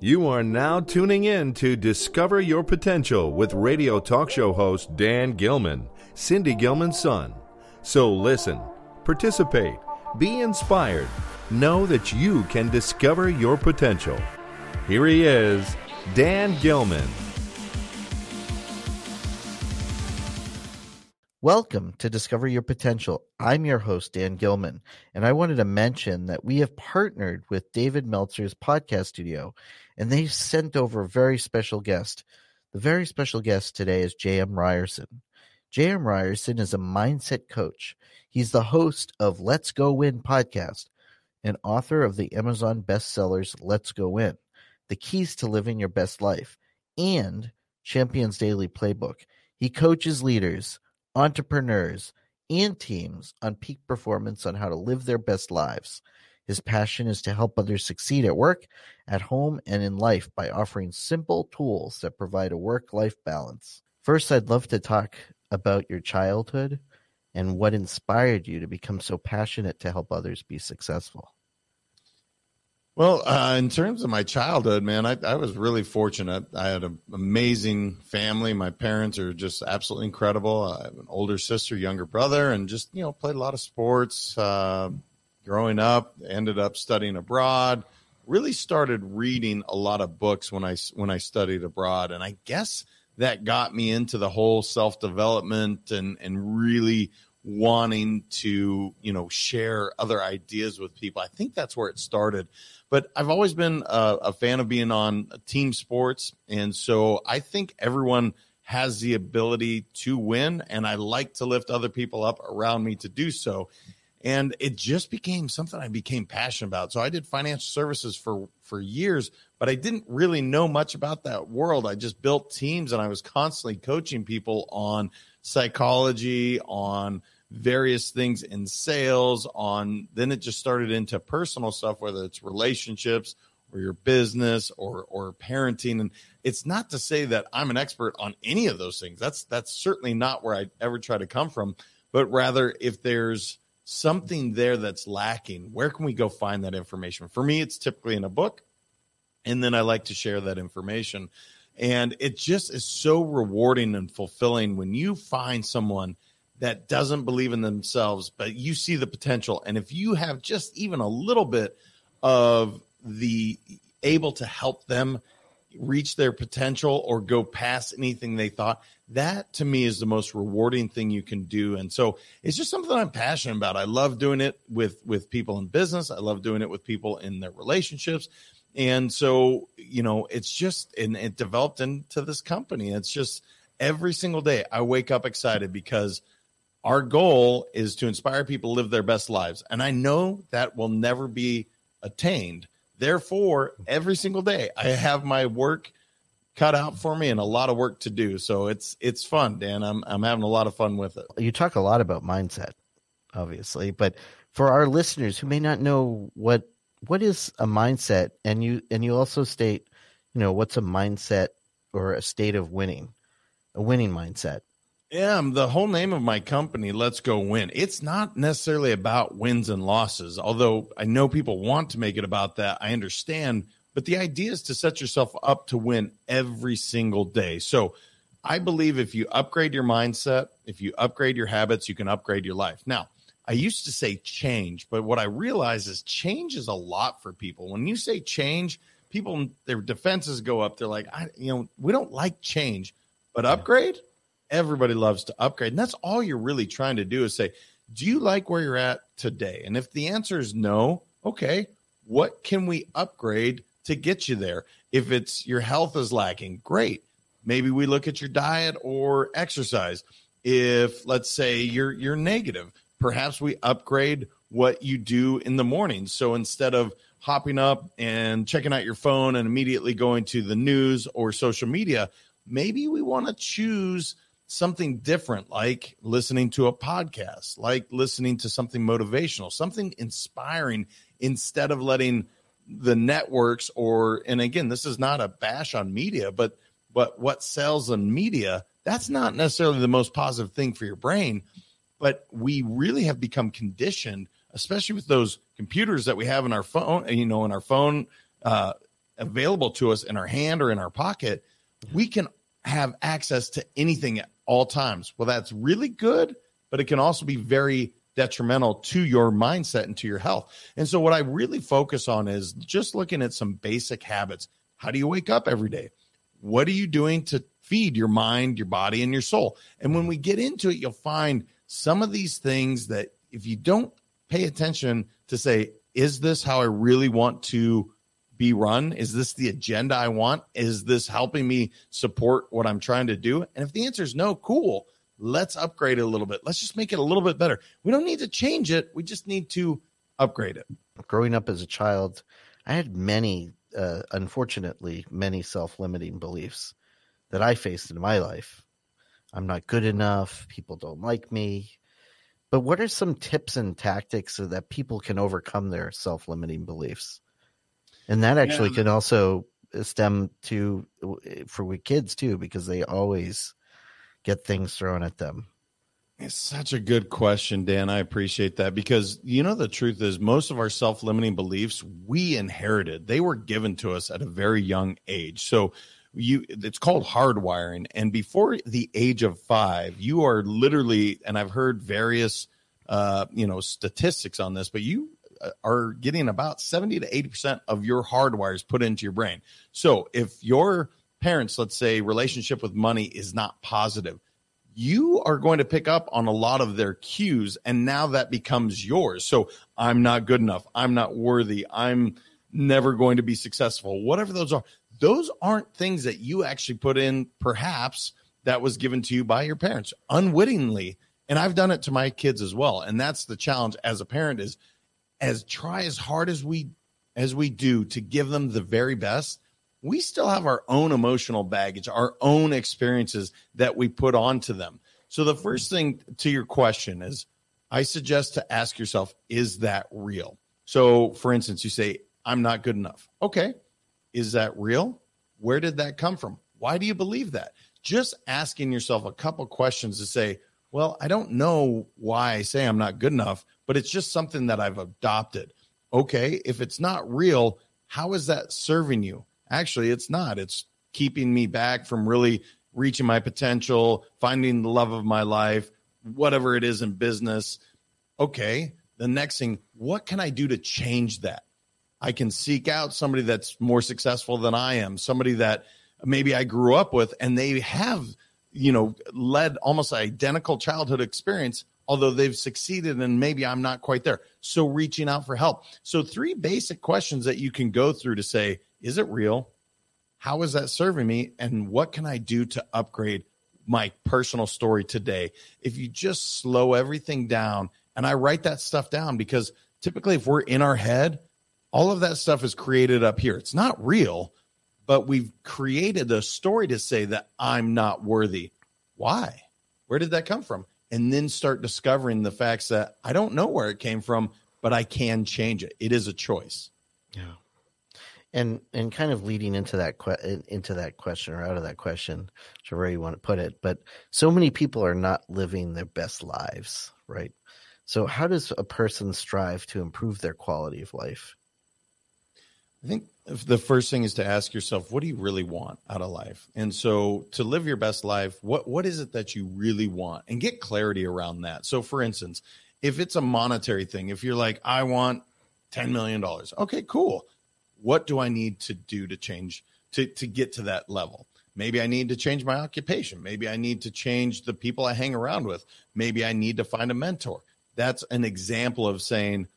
You are now tuning in to Discover Your Potential with radio talk show host Dan Gilman, Cindy Gilman's son. So listen, participate, be inspired, know that you can discover your potential. Here he is, Dan Gilman. Welcome to Discover Your Potential. I'm your host, Dan Gilman, and I wanted to mention that we have partnered with David Meltzer's podcast studio and they sent over a very special guest. The very special guest today is J.M. Ryerson. J.M. Ryerson is a mindset coach. He's the host of Let's Go Win podcast and author of the Amazon bestsellers Let's Go Win, The Keys to Living Your Best Life, and Champions Daily Playbook. He coaches leaders, entrepreneurs, and teams on peak performance on how to live their best lives. His passion is to help others succeed at work, at home, and in life by offering simple tools that provide a work life balance. First, I'd love to talk about your childhood and what inspired you to become so passionate to help others be successful. Well, uh, in terms of my childhood, man, I, I, was really fortunate. I had an amazing family. My parents are just absolutely incredible. I have an older sister, younger brother, and just you know played a lot of sports. Uh, growing up, ended up studying abroad. Really started reading a lot of books when I when I studied abroad, and I guess that got me into the whole self development and and really wanting to you know share other ideas with people. I think that's where it started. But I've always been a, a fan of being on team sports, and so I think everyone has the ability to win, and I like to lift other people up around me to do so and it just became something I became passionate about. So I did financial services for for years, but I didn't really know much about that world. I just built teams and I was constantly coaching people on psychology, on various things in sales, on then it just started into personal stuff whether it's relationships or your business or or parenting and it's not to say that I'm an expert on any of those things. That's that's certainly not where I ever try to come from, but rather if there's something there that's lacking, where can we go find that information? For me, it's typically in a book. And then I like to share that information. And it just is so rewarding and fulfilling when you find someone that doesn't believe in themselves, but you see the potential. And if you have just even a little bit of the able to help them reach their potential or go past anything they thought, that to me is the most rewarding thing you can do. And so it's just something i'm passionate about. I love doing it with with people in business. I love doing it with people in their relationships. And so you know it's just and it developed into this company. It's just every single day i wake up excited because our goal is to inspire people to live their best lives and i know that will never be attained therefore every single day i have my work cut out for me and a lot of work to do. So it's it's fun, Dan. I'm I'm having a lot of fun with it. You talk a lot about mindset, obviously, but for our listeners who may not know what what is a mindset, and you and you also state, you know, what's a mindset or a state of winning, a winning mindset. Yeah, the whole name of my company, Let's Go Win. It's not necessarily about wins and losses, although I know people want to make it about that. I understand but the idea is to set yourself up to win every single day. So I believe if you upgrade your mindset, if you upgrade your habits, you can upgrade your life. Now, I used to say change, but what I realize is change is a lot for people. When you say change, people their defenses go up. They're like, I, you know, we don't like change, but upgrade. Everybody loves to upgrade, and that's all you're really trying to do is say, do you like where you're at today? And if the answer is no, okay, what can we upgrade to get you there. If it's your health is lacking, great. Maybe we look at your diet or exercise. If let's say you're you're negative, perhaps we upgrade what you do in the morning. So instead of hopping up and checking out your phone and immediately going to the news or social media, maybe we want to choose something different, like listening to a podcast, like listening to something motivational, something inspiring, instead of letting the networks or and again this is not a bash on media but but what sells on media that's not necessarily the most positive thing for your brain but we really have become conditioned especially with those computers that we have in our phone you know in our phone uh, available to us in our hand or in our pocket, we can have access to anything at all times. Well, that's really good, but it can also be very detrimental to your mindset and to your health. And so, what I really focus on is just looking at some basic habits. How do you wake up every day? What are you doing to feed your mind, your body, and your soul? And when we get into it, you'll find some of these things that if you don't pay attention to say, is this how I really want to be run? Is this the agenda I want? Is this helping me support what I'm trying to do? And if the answer is no, cool. Let's upgrade it a little bit. Let's just make it a little bit better. We don't need to change it. We just need to upgrade it. Growing up as a child, I had many, uh, unfortunately, many self limiting beliefs that I faced in my life. I'm not good enough. People don't like me. But what are some tips and tactics so that people can overcome their self limiting beliefs? And that actually yeah. can also stem to for kids too, because they always get things thrown at them. It's such a good question, Dan. I appreciate that because you know the truth is most of our self-limiting beliefs we inherited. They were given to us at a very young age. So you it's called hardwiring and before the age of 5, you are literally and I've heard various uh, you know statistics on this, but you Uh, are getting about 70 to 80% of your hardwires put into your brain. So if your parents, let's say, relationship with money is not positive, you are going to pick up on a lot of their cues. And now that becomes yours. So I'm not good enough. I'm not worthy. I'm never going to be successful. Whatever those are, those aren't things that you actually put in, perhaps that was given to you by your parents unwittingly. And I've done it to my kids as well. And that's the challenge as a parent is as try as hard as we as we do to give them the very best we still have our own emotional baggage our own experiences that we put onto them. So the first thing to your question is i suggest to ask yourself is that real? So for instance you say i'm not good enough. Okay. Is that real? Where did that come from? Why do you believe that? Just asking yourself a couple questions to say well i don't know why i say i'm not good enough but it's just something that I've adopted. Okay, if it's not real, how is that serving you? Actually, it's not. It's keeping me back from really reaching my potential, finding the love of my life, whatever it is in business. Okay, the next thing, what can I do to change that? I can seek out somebody that's more successful than I am, somebody that maybe I grew up with, and they have, you know, led almost identical childhood experience although they've succeeded and maybe I'm not quite there. So reaching out for help. So three basic questions that you can go through to say, is it real? How is that serving me? And what can I do to upgrade my personal story today? If you just slow everything down and I write that stuff down because typically if we're in our head, all of that stuff is created up here. It's not real, but we've created a story to say that I'm not worthy. Why? Where did that come from? And then start discovering the facts that I don't know where it came from, but I can change it. It is a choice. Yeah. And and kind of leading into that que- into that question or out of that question, whichever you want to put it, but so many people are not living their best lives, right? So how does a person strive to improve their quality of life? I think the first thing is to ask yourself, what do you really want out of life? And so to live your best life, what what is it that you really want? And get clarity around that. So for instance, if it's a monetary thing, if you're like, I want $10 million, okay, cool. What do I need to do to change to, to get to that level? Maybe I need to change my occupation. Maybe I need to change the people I hang around with. Maybe I need to find a mentor. That's an example of saying,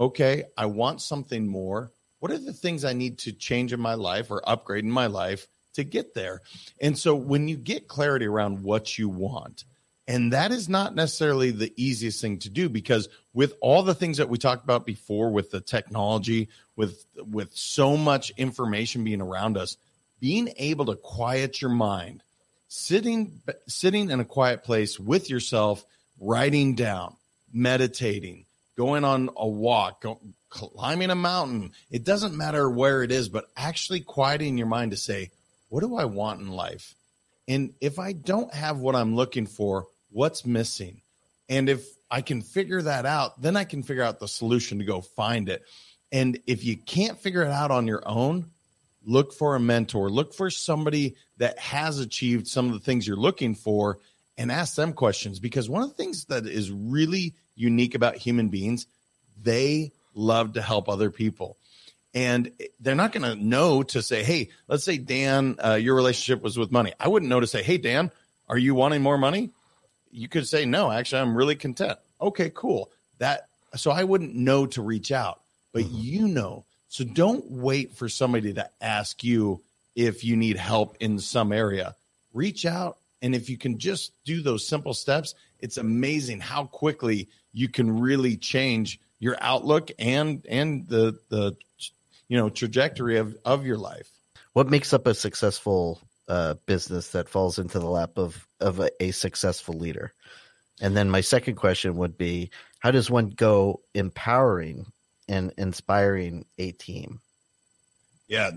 okay, I want something more what are the things I need to change in my life or upgrade in my life to get there? And so when you get clarity around what you want, and that is not necessarily the easiest thing to do because with all the things that we talked about before with the technology, with with so much information being around us, being able to quiet your mind, sitting sitting in a quiet place with yourself, writing down, meditating, going on a walk, go, climbing a mountain. It doesn't matter where it is, but actually quieting your mind to say, what do I want in life? And if I don't have what I'm looking for, what's missing? And if I can figure that out, then I can figure out the solution to go find it. And if you can't figure it out on your own, look for a mentor, look for somebody that has achieved some of the things you're looking for and ask them questions because one of the things that is really unique about human beings, they love to help other people. And they're not going to know to say, hey, let's say, Dan, uh, your relationship was with money. I wouldn't know to say, hey, Dan, are you wanting more money? You could say, no, actually, I'm really content. Okay, cool. That so I wouldn't know to reach out, but mm-hmm. you know. So don't wait for somebody to ask you if you need help in some area. Reach out and if you can just do those simple steps, it's amazing how quickly you can really change your outlook and and the the you know trajectory of of your life. What makes up a successful uh, business that falls into the lap of of a, a successful leader? And then my second question would be, how does one go empowering and inspiring a team? Yeah,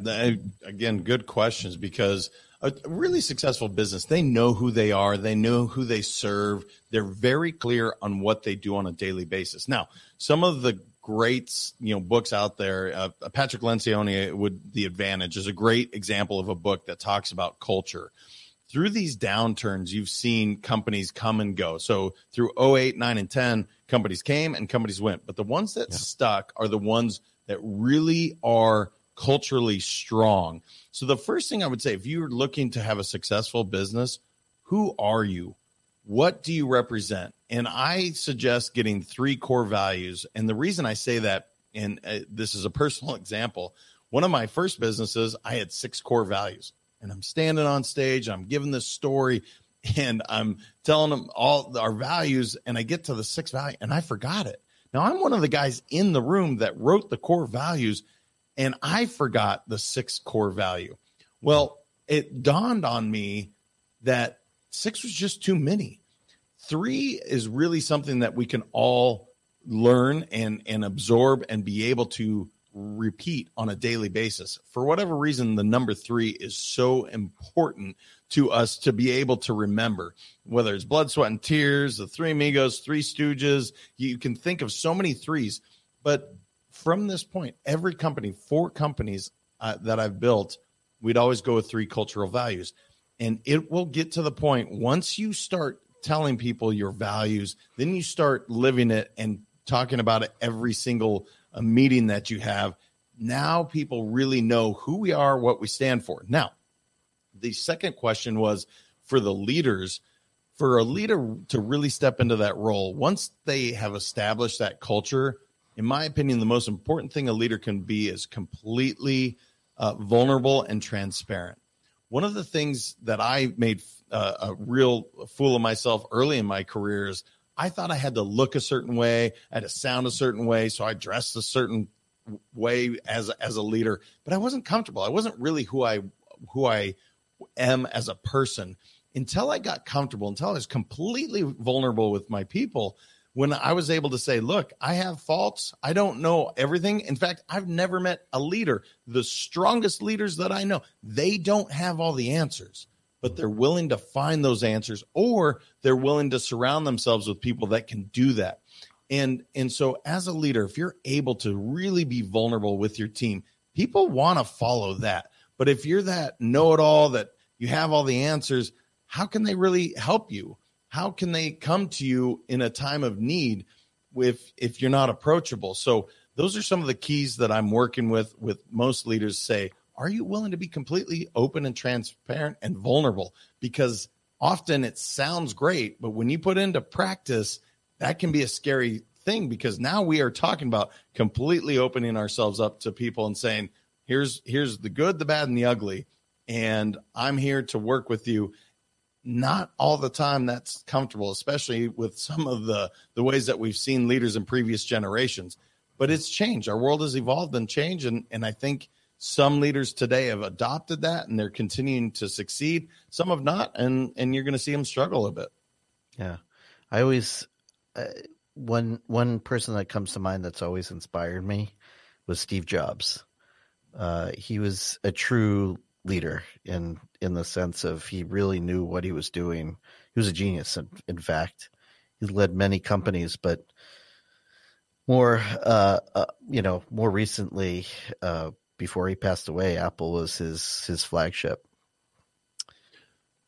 again, good questions because a really successful business, they know who they are, they know who they serve, they're very clear on what they do on a daily basis. Now, some of the great you know books out there, uh, Patrick Lencioni would The Advantage is a great example of a book that talks about culture. Through these downturns, you've seen companies come and go. So through 08, 9, and 10, companies came and companies went. But the ones that yeah. stuck are the ones that really are culturally strong. So the first thing I would say, if you're looking to have a successful business, who are you? What do you represent? And I suggest getting three core values. And the reason I say that, and uh, this is a personal example, one of my first businesses, I had six core values. And I'm standing on stage, I'm giving this story, and I'm telling them all our values. And I get to the sixth value, and I forgot it. Now, I'm one of the guys in the room that wrote the core values and I forgot the six core value. Well, it dawned on me that six was just too many. Three is really something that we can all learn and and absorb and be able to repeat on a daily basis. For whatever reason, the number three is so important to us to be able to remember. Whether it's blood, sweat, and tears, the three amigos, three stooges, you can think of so many threes, but from this point, every company, four companies uh, that I've built, we'd always go with three cultural values. And it will get to the point once you start telling people your values, then you start living it and talking about it every single uh, meeting that you have. Now people really know who we are, what we stand for. Now, the second question was for the leaders for a leader to really step into that role once they have established that culture in my opinion, the most important thing a leader can be is completely uh, vulnerable and transparent. One of the things that I made uh, a real fool of myself early in my career is I thought I had to look a certain way, I had to sound a certain way, so I dressed a certain way as as a leader, but I wasn't comfortable. I wasn't really who I who I am as a person until I got comfortable, until I was completely vulnerable with my people when I was able to say, look, I have faults. I don't know everything. In fact, I've never met a leader, the strongest leaders that I know, they don't have all the answers, but they're willing to find those answers or they're willing to surround themselves with people that can do that. And and so as a leader, if you're able to really be vulnerable with your team, people want to follow that. But if you're that know-it-all that you have all the answers, how can they really help you? How can they come to you in a time of need if if you're not approachable? So those are some of the keys that i'm working with with most leaders say are you willing to be completely open and transparent and vulnerable? Because often it sounds great but when you put into practice that can be a scary thing because now we are talking about completely opening ourselves up to people and saying here's here's the good the bad and the ugly and i'm here to work with you not all the time that's comfortable, especially with some of the the ways that we've seen leaders in previous generations. But it's changed. Our world has evolved and changed, and and I think some leaders today have adopted that and they're continuing to succeed. Some have not, and and you're going to see them struggle a bit. Yeah, I always uh, one one person that comes to mind that's always inspired me was Steve Jobs. Uh, he was a true leader in in the sense of he really knew what he was doing. He was a genius. In, in fact, he led many companies, but more, uh, uh, you know, more recently, uh, before he passed away, Apple was his his flagship.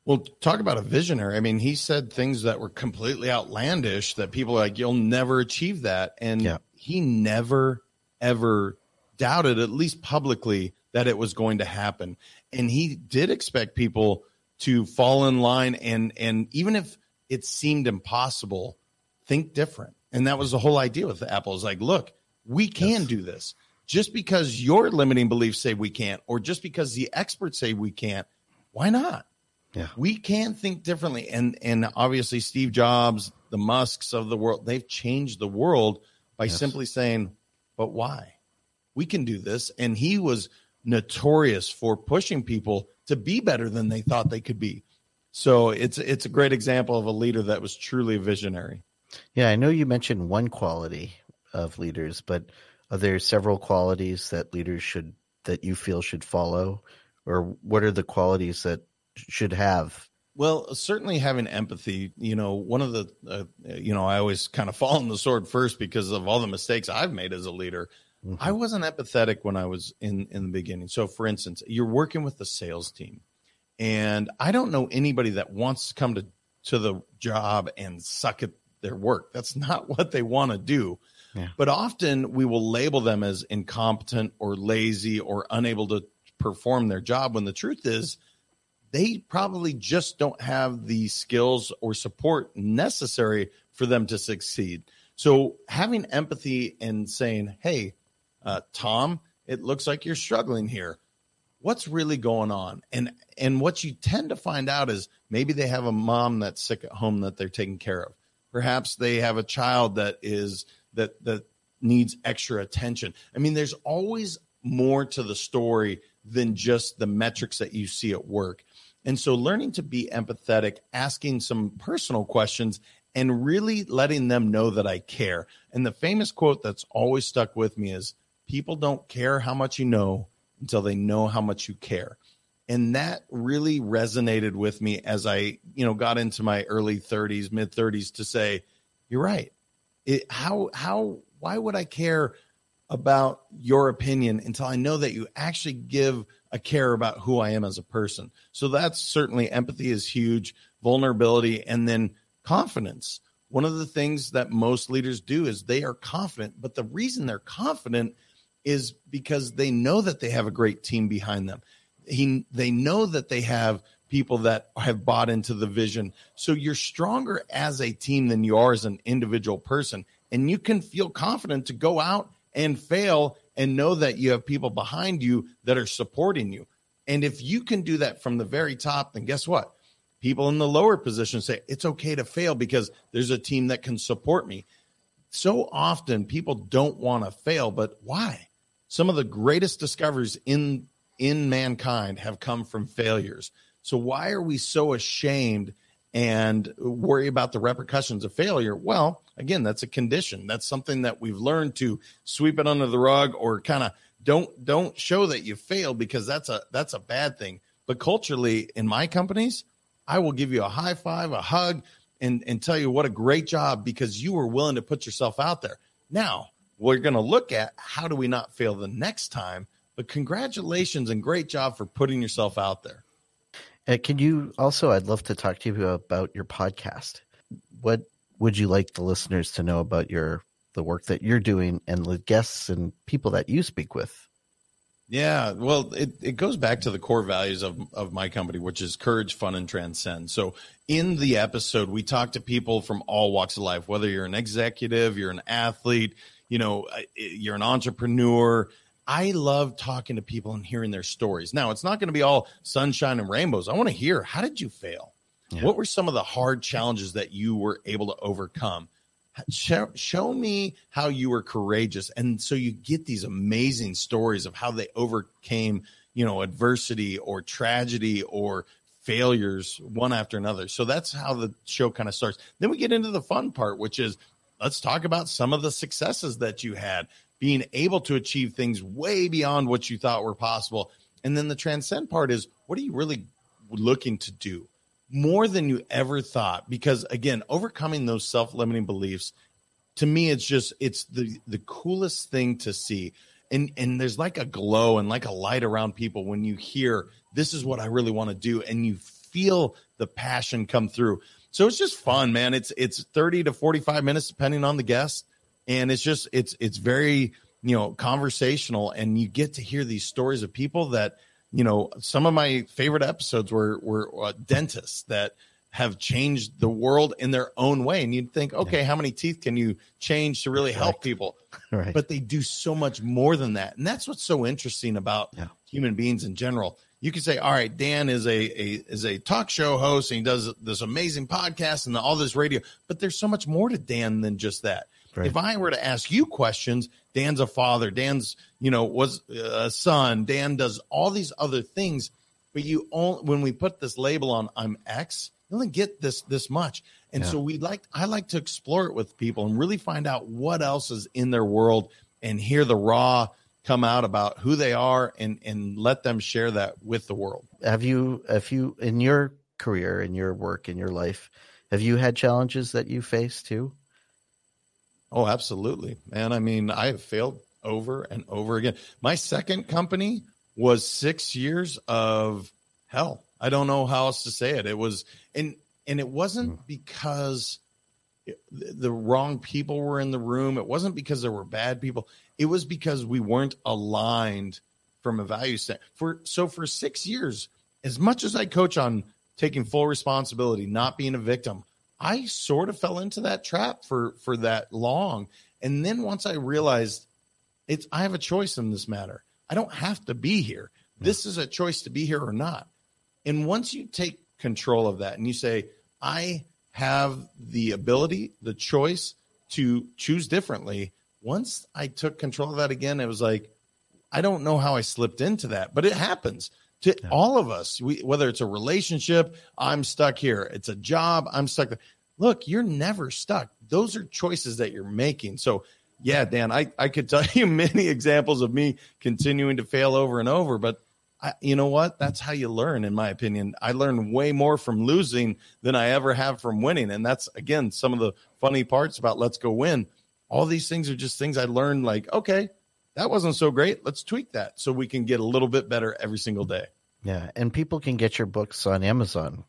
Well, talk about a visionary. I mean, he said things that were completely outlandish that people are like, you'll never achieve that. And Yeah. he never, ever doubted, at least publicly, that it was going to happen. And he did expect people to fall in line and and even if it seemed impossible, think different. And that was the whole idea with Apple is like, look, we can do this. Just because your limiting beliefs say we can't, or just because the experts say we can't, why not? Yeah. we can think differently and and obviously steve jobs the musks of the world they've changed the world by Yes. simply saying but why we can do this and he was notorious for pushing people to be better than they thought they could be so it's it's a great example of a leader that was truly a visionary Yeah, I know you mentioned one quality of leaders, but are there several qualities that leaders should that you feel should follow, or what are the qualities that should have? Well, certainly having empathy, you know, one of the, uh, you know, I always kind of fall on the sword first because of all the mistakes I've made as a leader. Mm-hmm. I wasn't empathetic when I was in in the beginning. So, for instance, you're working with the sales team, and I don't know anybody that wants to come to to the job and suck at their work. That's not what they want to do. Yeah. But often we will label them as incompetent or lazy or unable to perform their job when the truth is they probably just don't have the skills or support necessary for them to succeed. So having empathy and saying, "Hey, uh, Tom, it looks like you're struggling here. What's really going on?" And and what you tend to find out is maybe they have a mom that's sick at home that they're taking care of. Perhaps they have a child that is that that needs extra attention. I mean, there's always more to the story than just the metrics that you see at work. And so learning to be empathetic, asking some personal questions, and really letting them know that I care. And the famous quote that's always stuck with me is people don't care how much you know until they know how much you care. And that really resonated with me as I, you know, got into my early 30s, mid 30s to say, you're right. It, how how why would I care about your opinion until I know that you actually give a care about who I am as a person. So that's certainly empathy is huge, vulnerability, and then confidence. One of the things that most leaders do is they are confident, but the reason they're confident is because they know that they have a great team behind them. He, they know that they have people that have bought into the vision. So you're stronger as a team than you are as an individual person. And you can feel confident to go out and fail and know that you have people behind you that are supporting you. And if you can do that from the very top, then guess what? People in the lower position say it's okay to fail because there's a team that can support me. So often people don't want to fail, but why? Some of the greatest discoveries in in mankind have come from failures. So why are we so ashamed and worry about the repercussions of failure? Well, again, that's a condition. That's something that we've learned to sweep it under the rug or kind of don't don't show that you failed because that's a that's a bad thing. But culturally in my companies, I will give you a high five, a hug and and tell you what a great job because you were willing to put yourself out there. Now, we're going to look at how do we not fail the next time, but congratulations and great job for putting yourself out there. Uh, can you also? I'd love to talk to you about your podcast. What would you like the listeners to know about your the work that you're doing and the guests and people that you speak with? Yeah, well, it, it goes back to the core values of, of my company, which is courage, fun, and transcend. So, in the episode, we talk to people from all walks of life, whether you're an executive, you're an athlete, you know, you're an entrepreneur. I love talking to people and hearing their stories. Now, it's not going to be all sunshine and rainbows. I want to hear how did you fail? Yeah. What were some of the hard challenges that you were able to overcome? show, show me how you were courageous and so you get these amazing stories of how they overcame you know adversity or tragedy or failures one after another so that's how the show kind of starts then we get into the fun part which is let's talk about some of the successes that you had being able to achieve things way beyond what you thought were possible. And then the transcend part is what are you really looking to do more than you ever thought? Because again overcoming those self-limiting beliefs to me it's just it's the the coolest thing to see. And and there's like a glow and like a light around people when you hear this is what I really want to do and you feel the passion come through. So it's just fun, man. It's it's 30 to 45 minutes depending on the guest and it's just it's it's very, you know, conversational and you get to hear these stories of people that, you know, some of my favorite episodes were were uh, dentists that have changed the world in their own way. And you'd think, okay, yeah. how many teeth can you change to really help people? Right. But they do so much more than that. And that's what's so interesting about yeah. human beings in general. You can say, all right, Dan is a, a is a talk show host and he does this amazing podcast and all this radio, but there's so much more to Dan than just that. Right. If I were to ask you questions, Dan's a father, Dan's, you know, was a son, Dan does all these other things, but you only when we put this label on I'm X, you only get this this much. And yeah. so we like I like to explore it with people and really find out what else is in their world and hear the raw come out about who they are and and let them share that with the world. Have you have you in your career, in your work, in your life, have you had challenges that you face too? Oh, absolutely. Man, I mean, I have failed over and over again. My second company was 6 years of hell. I don't know how else to say it. It was and and it wasn't hmm. The wrong people were in the room. It wasn't because there were bad people. It was because we weren't aligned from a value set. For so for 6 years, as much as I coach on taking full responsibility, not being a victim, I sort of fell into that trap for for that long. And then once I realized it's I have a choice in this matter. I don't have to be here. Hmm. This is a choice to be here or not. And once you take control of that and you say, I have the ability, the choice to choose differently, once I took control of that again, it was like, I don't know how I slipped into that, but it happens to yeah. all of us. We, whether it's a relationship, I'm stuck here. It's a job, I'm stuck. There. Look, you're never stuck. Those are choices that you're making. So, yeah, Dan, I, I could tell you many examples of me continuing to fail over and over, but I, you know what? That's how you learn, in my opinion. I learn way more from losing than I ever have from winning. And that's, again, some of the funny parts about Let's Go Win. All these things are just things I learned like, okay, that wasn't so great. Let's tweak that so we can get a little bit better every single day. Yeah. And people can get your books on Amazon.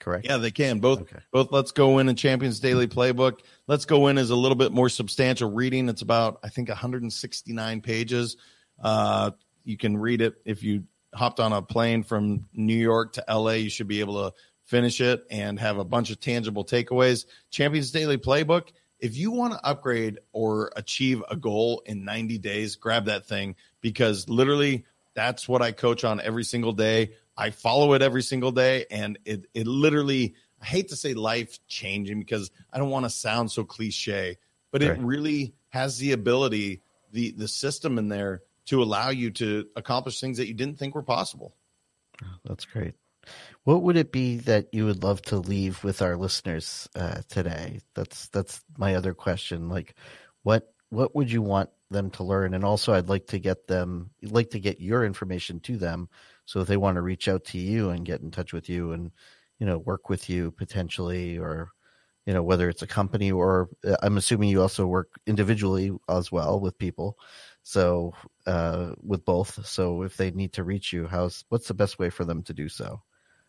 Correct. Yeah, they can. Both okay. both Let's Go Win and Champions Daily Playbook. Let's Go Win is a little bit more substantial reading. It's about, I think, 169 pages. Uh, you can read it if you hopped on a plane from New York to LA. You should be able to finish it and have a bunch of tangible takeaways. Champions Daily Playbook. If you want to upgrade or achieve a goal in 90 days, grab that thing because literally that's what I coach on every single day. I follow it every single day and it it literally I hate to say life changing because I don't want to sound so cliche, but it really has the ability the the system in there to allow you to accomplish things that you didn't think were possible. That's great. What would it be that you would love to leave with our listeners uh, today? That's that's my other question. Like, what what would you want them to learn? And also, I'd like to get them like to get your information to them, so if they want to reach out to you and get in touch with you and you know work with you potentially, or you know whether it's a company or uh, I'm assuming you also work individually as well with people. So uh, with both, so if they need to reach you, how's what's the best way for them to do so?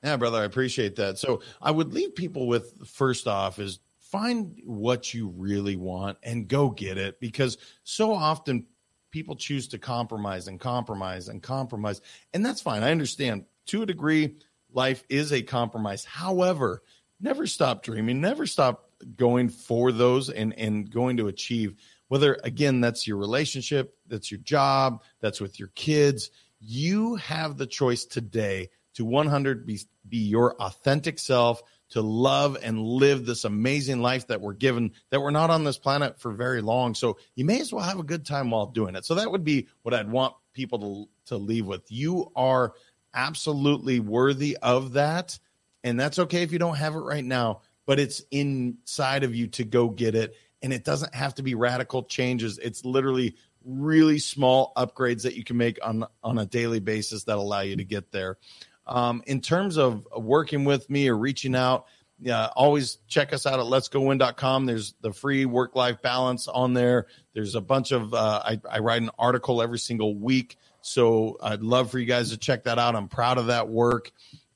Yeah, brother, I appreciate that. So I would leave people with first off is find what you really want and go get it because so often people choose to compromise and compromise and compromise, and that's fine. I understand to a degree. Life is a compromise. However, never stop dreaming. Never stop going for those and and going to achieve whether again that's your relationship, that's your job, that's with your kids, you have the choice today to 100 be, be your authentic self, to love and live this amazing life that we're given, that we're not on this planet for very long. So you may as well have a good time while doing it. So that would be what I'd want people to, to leave with. You are absolutely worthy of that. And that's okay if you don't have it right now, but it's inside of you to go get it and it doesn't have to be radical changes. It's literally really small upgrades that you can make on on a daily basis that allow you to get there. Um, in terms of working with me or reaching out, yeah, always check us out at letsgowin.com. There's the free work life balance on there. There's a bunch of, uh, I, I write an article every single week. So I'd love for you guys to check that out. I'm proud of that work.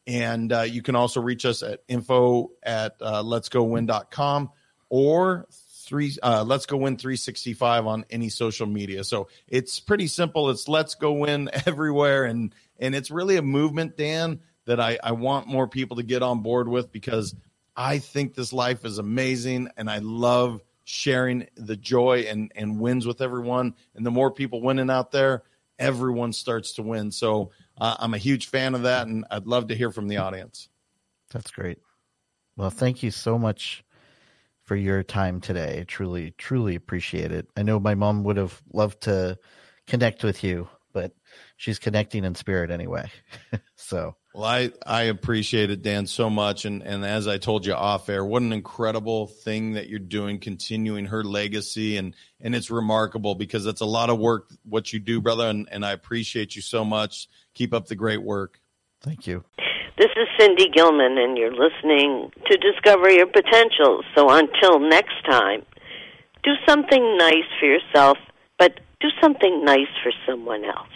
And uh, you can also reach us at info at uh, letsgowin.com or three uh, let's go win 365 on any social media. So it's pretty simple. It's let's go win everywhere. And and it's really a movement dan that i i want more people to get on board with because i think this life is amazing and i love sharing the joy and and wins with everyone. And the more people winning out there everyone starts to win. So uh, i'm a huge fan of that and i'd love to hear from the audience. That's great. Well thank you so much for your time today. Truly, truly appreciate it. I know my mom would have loved to connect with you, but she's connecting in spirit anyway. so well, I, I appreciate it, Dan, so much. And, and as I told you off air, what an incredible thing that you're doing, continuing her legacy. And, and it's remarkable because it's a lot of work, what you do, brother. And, and I appreciate you so much. Keep up the great work. Thank you. This is Cindy Gilman, and you're listening to Discover Your Potential. So until next time, do something nice for yourself, but do something nice for someone else.